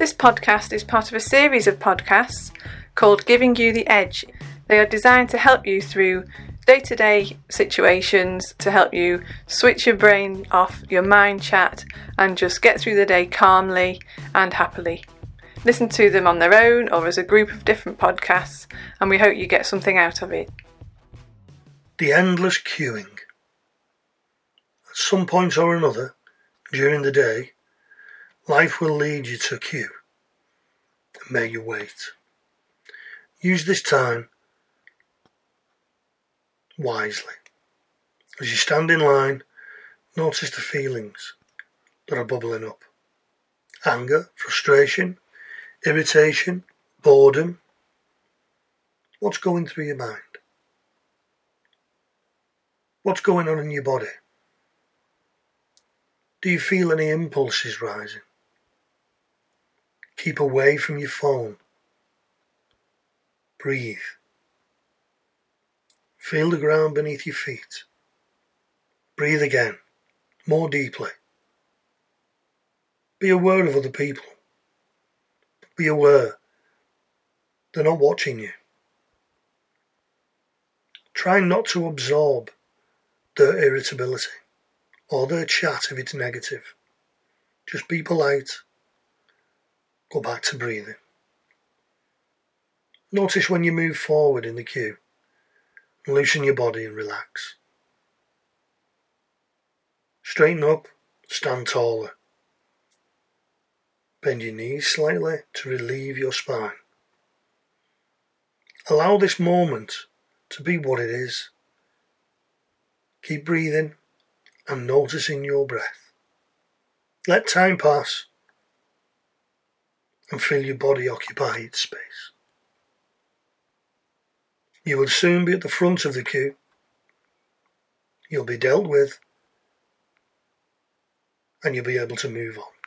This podcast is part of a series of podcasts called Giving You the Edge. They are designed to help you through day to day situations, to help you switch your brain off, your mind chat, and just get through the day calmly and happily. Listen to them on their own or as a group of different podcasts, and we hope you get something out of it. The endless queuing. At some point or another during the day, life will lead you to a queue and make you wait. Use this time wisely. As you stand in line, notice the feelings that are bubbling up anger, frustration, irritation, boredom. What's going through your mind? What's going on in your body? Do you feel any impulses rising? Keep away from your phone. Breathe. Feel the ground beneath your feet. Breathe again, more deeply. Be aware of other people. Be aware they're not watching you. Try not to absorb their irritability or their chat if it's negative. Just be polite. Go back to breathing. Notice when you move forward in the queue. Loosen your body and relax. Straighten up, stand taller. Bend your knees slightly to relieve your spine. Allow this moment to be what it is. Keep breathing and noticing your breath. Let time pass and feel your body occupy its space. You will soon be at the front of the queue. You'll be dealt with and you'll be able to move on.